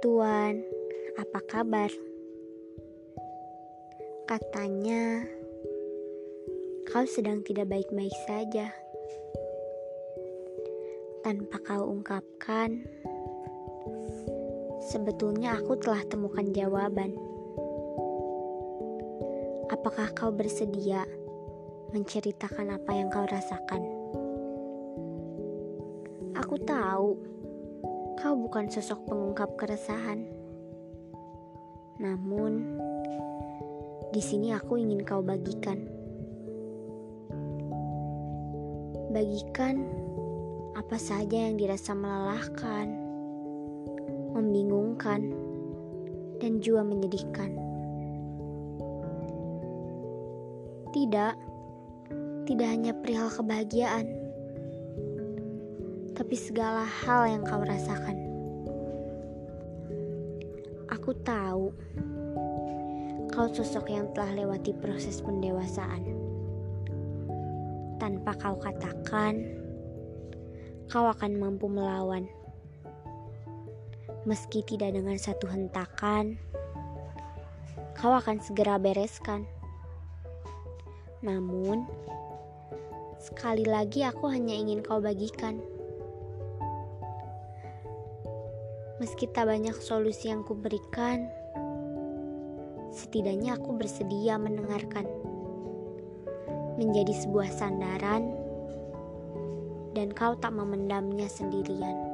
Tuan, apa kabar? Katanya kau sedang tidak baik-baik saja. Tanpa kau ungkapkan, sebetulnya aku telah temukan jawaban. Apakah kau bersedia menceritakan apa yang kau rasakan? Aku tahu kau bukan sosok pengungkap keresahan. Namun, di sini aku ingin kau bagikan. Bagikan apa saja yang dirasa melelahkan, membingungkan, dan juga menyedihkan. Tidak, tidak hanya perihal kebahagiaan, tapi segala hal yang kau rasakan. Aku tahu kau sosok yang telah lewati proses pendewasaan. Tanpa kau katakan, kau akan mampu melawan. Meski tidak dengan satu hentakan, kau akan segera bereskan. Namun, sekali lagi aku hanya ingin kau bagikan. Meski tak banyak solusi yang kuberikan, setidaknya aku bersedia mendengarkan. Menjadi sebuah sandaran dan kau tak memendamnya sendirian.